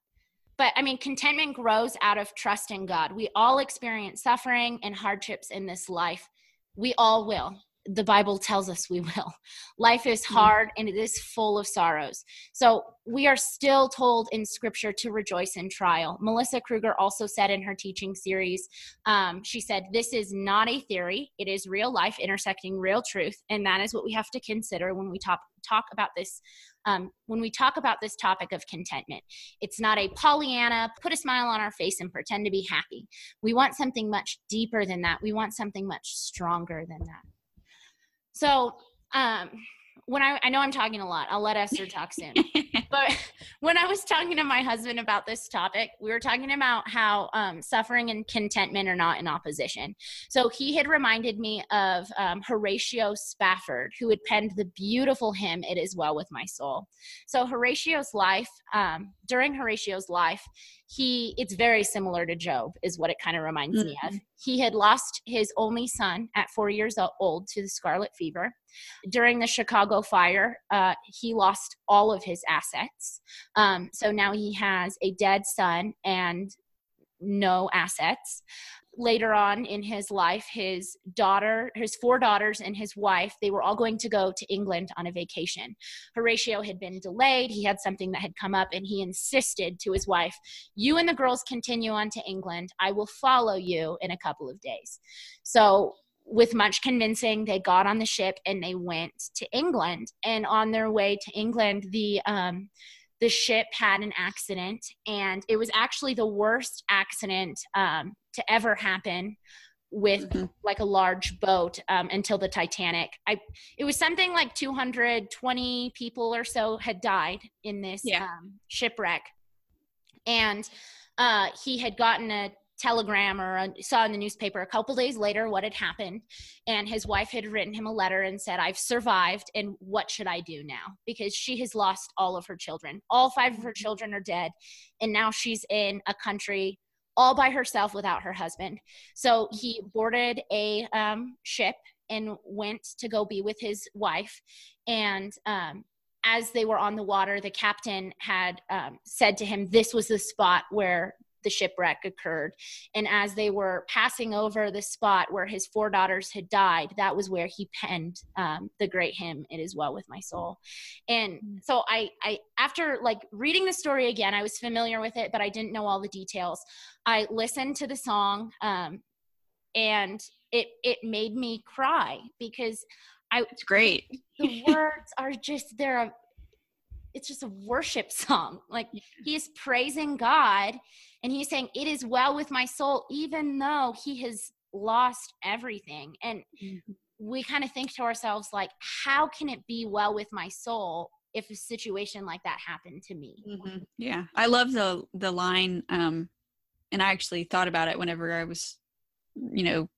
but I mean, contentment grows out of trust in God. We all experience suffering and hardships in this life. We all will. The Bible tells us we will. Life is mm-hmm. hard and it is full of sorrows. So we are still told in scripture to rejoice in trial. Melissa Kruger also said in her teaching series, um, she said, This is not a theory, it is real life intersecting real truth. And that is what we have to consider when we talk, talk about this um, when we talk about this topic of contentment. It's not a Pollyanna, put a smile on our face and pretend to be happy. We want something much deeper than that. We want something much stronger than that. So, um, when I, I know I'm talking a lot, I'll let Esther talk soon. but when I was talking to my husband about this topic, we were talking about how um, suffering and contentment are not in opposition. So he had reminded me of um, Horatio Spafford, who had penned the beautiful hymn, It Is Well With My Soul. So Horatio's life, um, during Horatio's life, he it's very similar to Job, is what it kind of reminds mm-hmm. me of. Mm-hmm. He had lost his only son at four years old to the scarlet fever. During the Chicago fire, uh, he lost all of his assets. Um, so now he has a dead son and no assets later on in his life his daughter his four daughters and his wife they were all going to go to england on a vacation. Horatio had been delayed. He had something that had come up and he insisted to his wife you and the girls continue on to england. I will follow you in a couple of days. So with much convincing they got on the ship and they went to england. And on their way to england the um, the ship had an accident and it was actually the worst accident um, to ever happen with mm-hmm. like a large boat um, until the Titanic. I it was something like 220 people or so had died in this yeah. um, shipwreck, and uh, he had gotten a telegram or a, saw in the newspaper a couple days later what had happened and his wife had written him a letter and said i've survived and what should i do now because she has lost all of her children all five of her mm-hmm. children are dead and now she's in a country all by herself without her husband. So he boarded a um, ship and went to go be with his wife. And um, as they were on the water, the captain had um, said to him, This was the spot where the shipwreck occurred. And as they were passing over the spot where his four daughters had died, that was where he penned um, the great hymn, It Is Well With My Soul. And mm. so I, I, after like reading the story again, I was familiar with it, but I didn't know all the details. I listened to the song um, and it, it made me cry because I, it's great. the words are just, they're a, it's just a worship song. Like he is praising God and he's saying, It is well with my soul, even though he has lost everything. And mm-hmm. we kind of think to ourselves like how can it be well with my soul if a situation like that happened to me mm-hmm. yeah i love the the line um and i actually thought about it whenever i was you know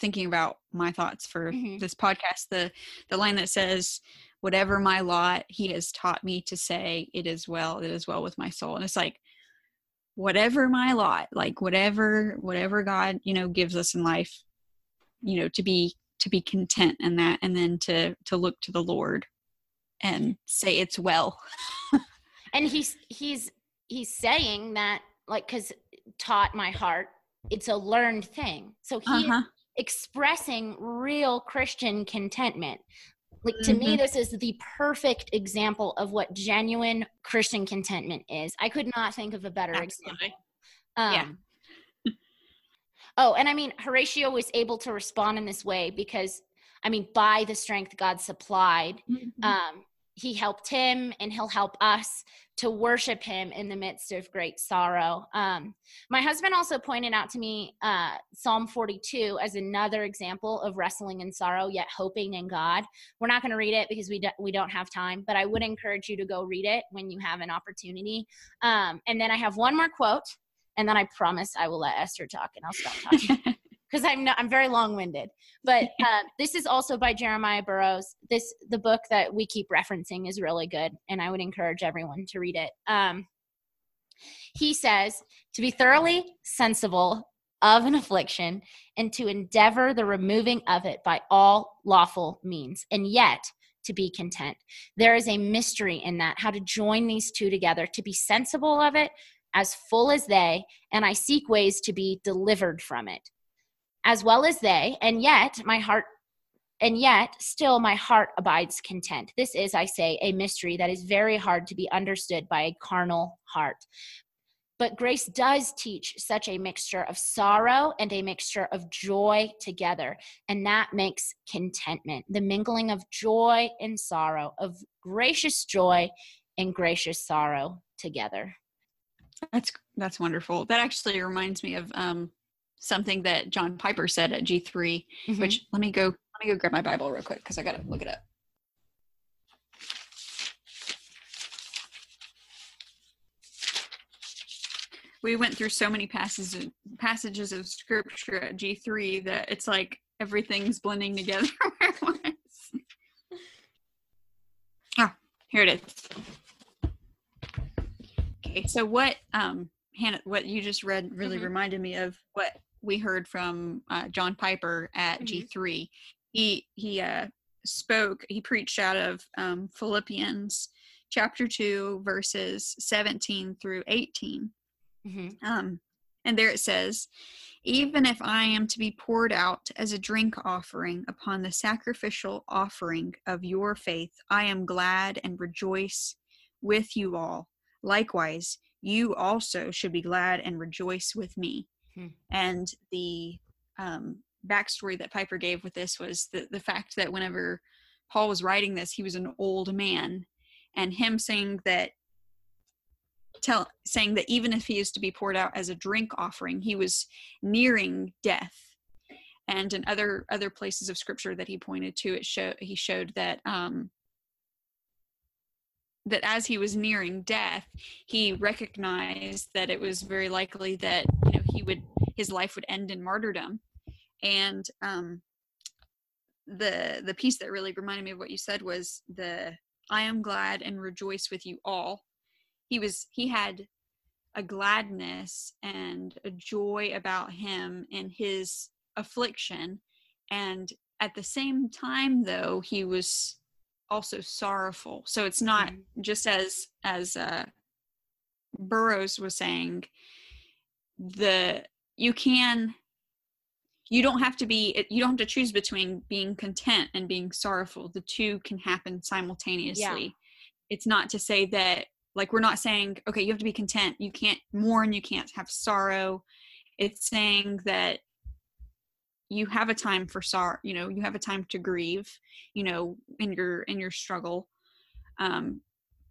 thinking about my thoughts for mm-hmm. this podcast the the line that says whatever my lot he has taught me to say it is well it is well with my soul. And it's like whatever my lot like whatever whatever god you know gives us in life you know to be to be content in that and then to to look to the lord and say it's well. And he's he's he's saying that like because taught my heart it's a learned thing. So he uh-huh. expressing real christian contentment like to mm-hmm. me this is the perfect example of what genuine christian contentment is i could not think of a better Absolutely. example um, yeah Oh, and I mean, Horatio was able to respond in this way because, I mean, by the strength God supplied, mm-hmm. um, he helped him and he'll help us to worship him in the midst of great sorrow. Um, my husband also pointed out to me uh, Psalm 42 as another example of wrestling in sorrow, yet hoping in God. We're not going to read it because we, do, we don't have time, but I would encourage you to go read it when you have an opportunity. Um, and then I have one more quote and then I promise I will let Esther talk and I'll stop talking because I'm not, I'm very long winded. But uh, this is also by Jeremiah Burroughs. This the book that we keep referencing is really good, and I would encourage everyone to read it. Um, he says to be thoroughly sensible of an affliction and to endeavor the removing of it by all lawful means, and yet to be content. There is a mystery in that, how to join these two together, to be sensible of it, as full as they, and I seek ways to be delivered from it, as well as they, and yet my heart, and yet still my heart abides content. This is, I say, a mystery that is very hard to be understood by a carnal heart. But grace does teach such a mixture of sorrow and a mixture of joy together. And that makes contentment the mingling of joy and sorrow, of gracious joy and gracious sorrow together. That's that's wonderful. That actually reminds me of um, something that John Piper said at G 3 mm-hmm. Which let me go let me go grab my Bible real quick because I gotta look it up. We went through so many passages passages of scripture at G three that it's like everything's blending together. ah, here it is. Okay, so what um Hannah, what you just read really mm-hmm. reminded me of what we heard from uh, John Piper at mm-hmm. G3. He he uh, spoke, he preached out of um, Philippians chapter 2, verses 17 through 18. Mm-hmm. Um, and there it says, Even if I am to be poured out as a drink offering upon the sacrificial offering of your faith, I am glad and rejoice with you all. Likewise, you also should be glad and rejoice with me. Hmm. And the um, backstory that Piper gave with this was the, the fact that whenever Paul was writing this, he was an old man, and him saying that tell saying that even if he is to be poured out as a drink offering, he was nearing death. And in other other places of scripture that he pointed to, it show he showed that um, that as he was nearing death, he recognized that it was very likely that you he would his life would end in martyrdom, and um, the the piece that really reminded me of what you said was the I am glad and rejoice with you all. He was he had a gladness and a joy about him in his affliction and at the same time though he was also sorrowful so it's not mm-hmm. just as as uh burroughs was saying the you can you don't have to be you don't have to choose between being content and being sorrowful. The two can happen simultaneously. Yeah. it's not to say that like we're not saying okay you have to be content. You can't mourn. You can't have sorrow. It's saying that you have a time for sorrow you know you have a time to grieve you know in your in your struggle. Um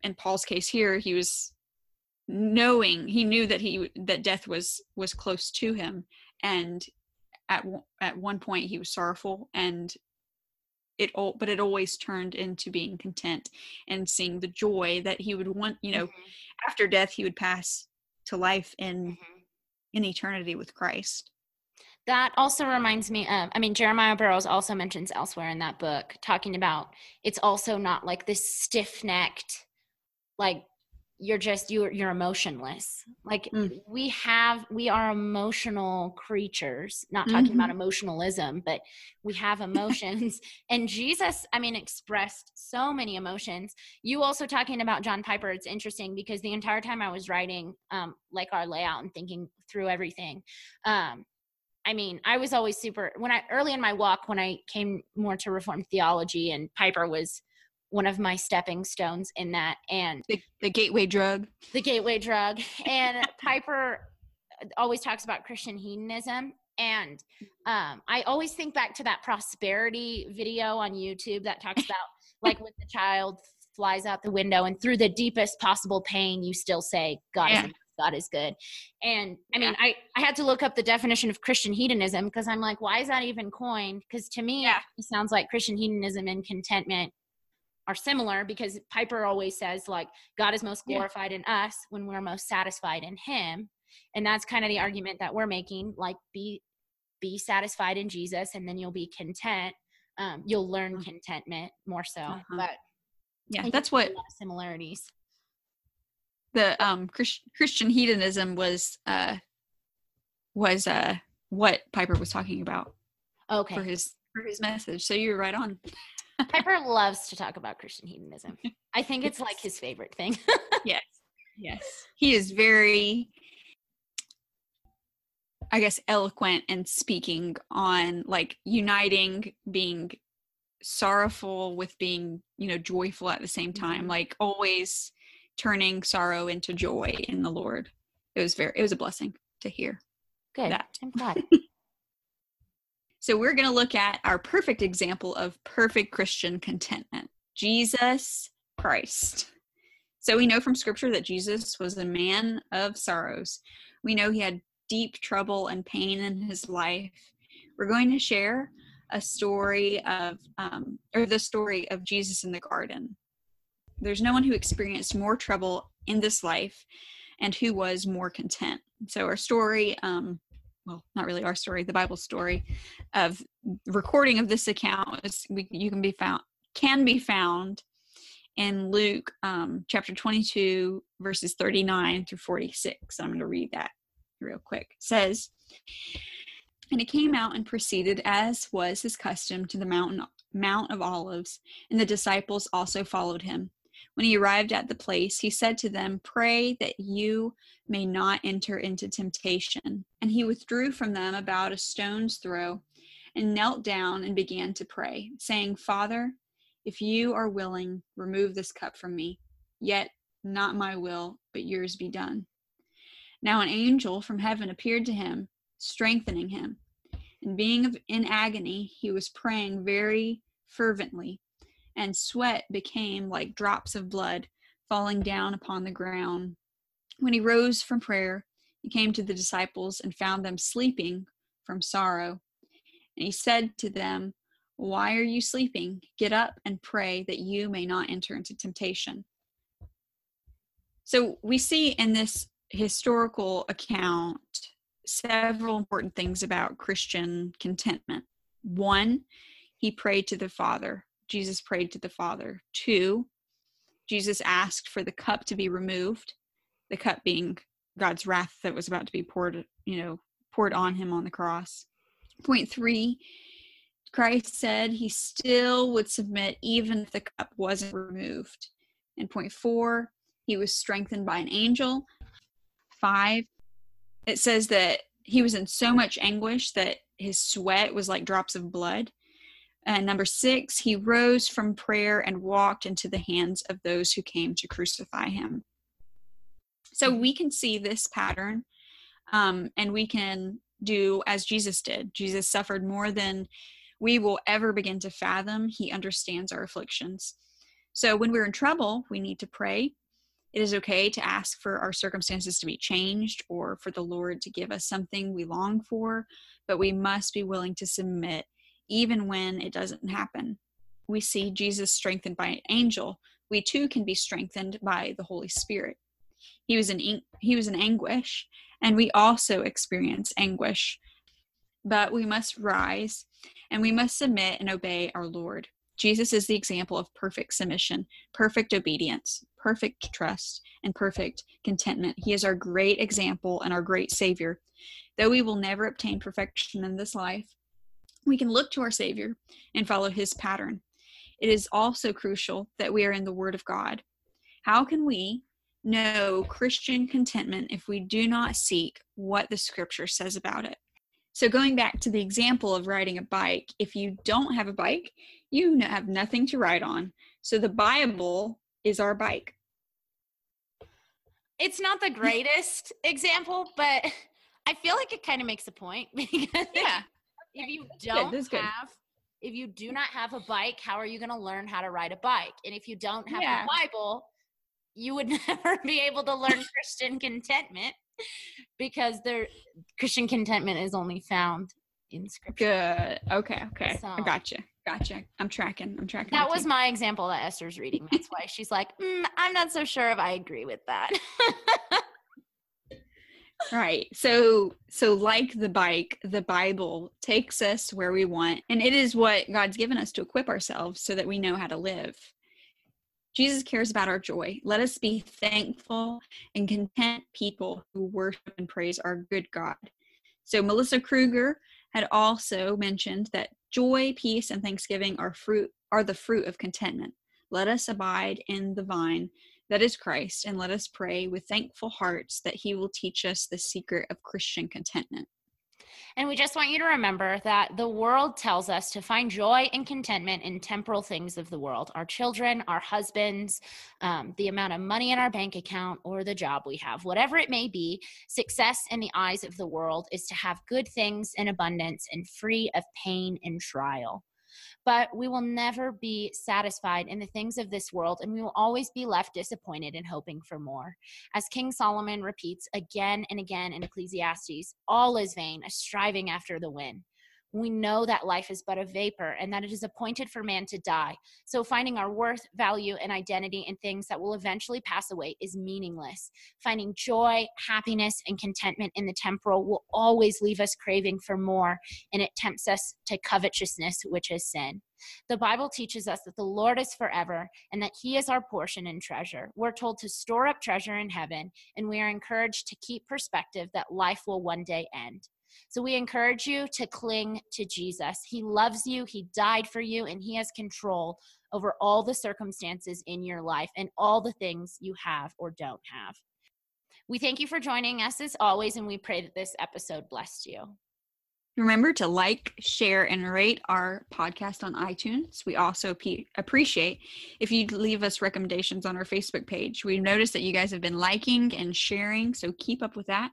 in paul's case here he was knowing he knew that he that death was was close to him and at at one point he was sorrowful and it all but it always turned into being content and seeing the joy that he would want you know mm-hmm. after death he would pass to life in mm-hmm. in eternity with christ that also reminds me of i mean jeremiah burroughs also mentions elsewhere in that book talking about it's also not like this stiff-necked like you're just you're you're emotionless like mm. we have we are emotional creatures not talking mm-hmm. about emotionalism but we have emotions and jesus i mean expressed so many emotions you also talking about john piper it's interesting because the entire time i was writing um like our layout and thinking through everything um I mean, I was always super when I early in my walk when I came more to reformed theology and Piper was one of my stepping stones in that and the, the gateway drug the gateway drug and piper always talks about christian hedonism and um, i always think back to that prosperity video on youtube that talks about like when the child flies out the window and through the deepest possible pain you still say god yeah. is God is good. And I mean, yeah. I, I had to look up the definition of Christian hedonism because I'm like, why is that even coined? Because to me, yeah. it sounds like Christian hedonism and contentment are similar because Piper always says like God is most glorified yeah. in us when we're most satisfied in him. And that's kind of the argument that we're making like be be satisfied in Jesus and then you'll be content. Um, you'll learn mm-hmm. contentment more so. Uh-huh. But yeah, that's what similarities. The um Christ- Christian hedonism was uh was uh what Piper was talking about. Okay. For his for his message. So you're right on. Piper loves to talk about Christian hedonism. I think it's like his favorite thing. yes. Yes. He is very I guess eloquent and speaking on like uniting being sorrowful with being, you know, joyful at the same time, mm-hmm. like always turning sorrow into joy in the Lord. It was very it was a blessing to hear. Good. That. I'm glad. So we're going to look at our perfect example of perfect Christian contentment Jesus Christ. So we know from scripture that Jesus was a man of sorrows. We know he had deep trouble and pain in his life. We're going to share a story of, um, or the story of Jesus in the garden. There's no one who experienced more trouble in this life and who was more content. So our story um, well, not really our story, the Bible story of recording of this account is we, you can be found can be found in Luke um, chapter 22 verses 39 through 46. I'm going to read that real quick. It says, and he came out and proceeded as was his custom to the mountain Mount of Olives, and the disciples also followed him. When he arrived at the place, he said to them, Pray that you may not enter into temptation. And he withdrew from them about a stone's throw and knelt down and began to pray, saying, Father, if you are willing, remove this cup from me. Yet not my will, but yours be done. Now an angel from heaven appeared to him, strengthening him. And being in agony, he was praying very fervently and sweat became like drops of blood falling down upon the ground. When he rose from prayer, he came to the disciples and found them sleeping from sorrow. And he said to them, Why are you sleeping? Get up and pray that you may not enter into temptation. So we see in this historical account several important things about Christian contentment. One, he prayed to the Father. Jesus prayed to the Father. Two, Jesus asked for the cup to be removed, the cup being God's wrath that was about to be poured, you know, poured on him on the cross. Point three, Christ said he still would submit even if the cup wasn't removed. And point four, he was strengthened by an angel. Five, it says that he was in so much anguish that his sweat was like drops of blood. And number six, he rose from prayer and walked into the hands of those who came to crucify him. So we can see this pattern um, and we can do as Jesus did. Jesus suffered more than we will ever begin to fathom. He understands our afflictions. So when we're in trouble, we need to pray. It is okay to ask for our circumstances to be changed or for the Lord to give us something we long for, but we must be willing to submit even when it doesn't happen. we see Jesus strengthened by an angel, we too can be strengthened by the Holy Spirit. He was in he was in anguish, and we also experience anguish. But we must rise and we must submit and obey our Lord. Jesus is the example of perfect submission, perfect obedience, perfect trust, and perfect contentment. He is our great example and our great Savior. Though we will never obtain perfection in this life, we can look to our Savior and follow His pattern. It is also crucial that we are in the Word of God. How can we know Christian contentment if we do not seek what the Scripture says about it? So, going back to the example of riding a bike, if you don't have a bike, you have nothing to ride on. So, the Bible is our bike. It's not the greatest example, but I feel like it kind of makes a point because yeah. If you don't good, have if you do not have a bike, how are you going to learn how to ride a bike? And if you don't have yeah. a Bible, you would never be able to learn Christian contentment because their Christian contentment is only found in scripture. Good. Okay. Okay. So, I gotcha. Gotcha. I'm tracking. I'm tracking. That was you. my example that Esther's reading. That's why she's like, mm, I'm not so sure if I agree with that. right. So so like the bike, the Bible takes us where we want, and it is what God's given us to equip ourselves so that we know how to live. Jesus cares about our joy. Let us be thankful and content people who worship and praise our good God. So, Melissa Kruger had also mentioned that joy, peace, and thanksgiving are fruit are the fruit of contentment. Let us abide in the vine that is Christ, and let us pray with thankful hearts that He will teach us the secret of Christian contentment. And we just want you to remember that the world tells us to find joy and contentment in temporal things of the world our children, our husbands, um, the amount of money in our bank account, or the job we have. Whatever it may be, success in the eyes of the world is to have good things in abundance and free of pain and trial but we will never be satisfied in the things of this world, and we will always be left disappointed and hoping for more. As King Solomon repeats again and again in Ecclesiastes, all is vain, a striving after the wind we know that life is but a vapor and that it is appointed for man to die. So finding our worth, value, and identity in things that will eventually pass away is meaningless. Finding joy, happiness, and contentment in the temporal will always leave us craving for more, and it tempts us to covetousness, which is sin. The Bible teaches us that the Lord is forever and that He is our portion and treasure. We're told to store up treasure in heaven, and we are encouraged to keep perspective that life will one day end. So we encourage you to cling to Jesus. He loves you, He died for you, and He has control over all the circumstances in your life and all the things you have or don't have. We thank you for joining us as always, and we pray that this episode blessed you. Remember to like, share, and rate our podcast on iTunes. We also p- appreciate if you leave us recommendations on our Facebook page. We've noticed that you guys have been liking and sharing, so keep up with that.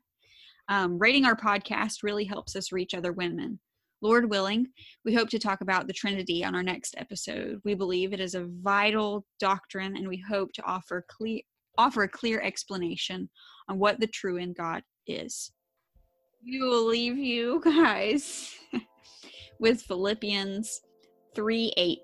Um, rating our podcast really helps us reach other women. Lord willing, we hope to talk about the Trinity on our next episode. We believe it is a vital doctrine, and we hope to offer clear offer a clear explanation on what the triune God is. We will leave you guys with Philippians 3 8.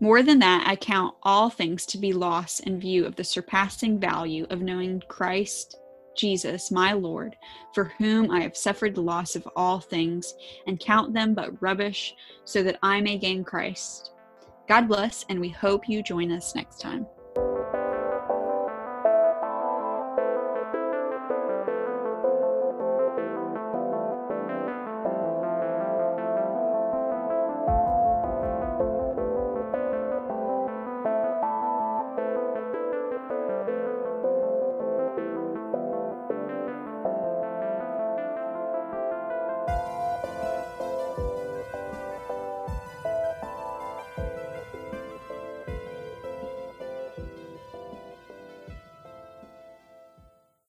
More than that, I count all things to be lost in view of the surpassing value of knowing Christ Jesus, my Lord, for whom I have suffered the loss of all things, and count them but rubbish, so that I may gain Christ. God bless, and we hope you join us next time.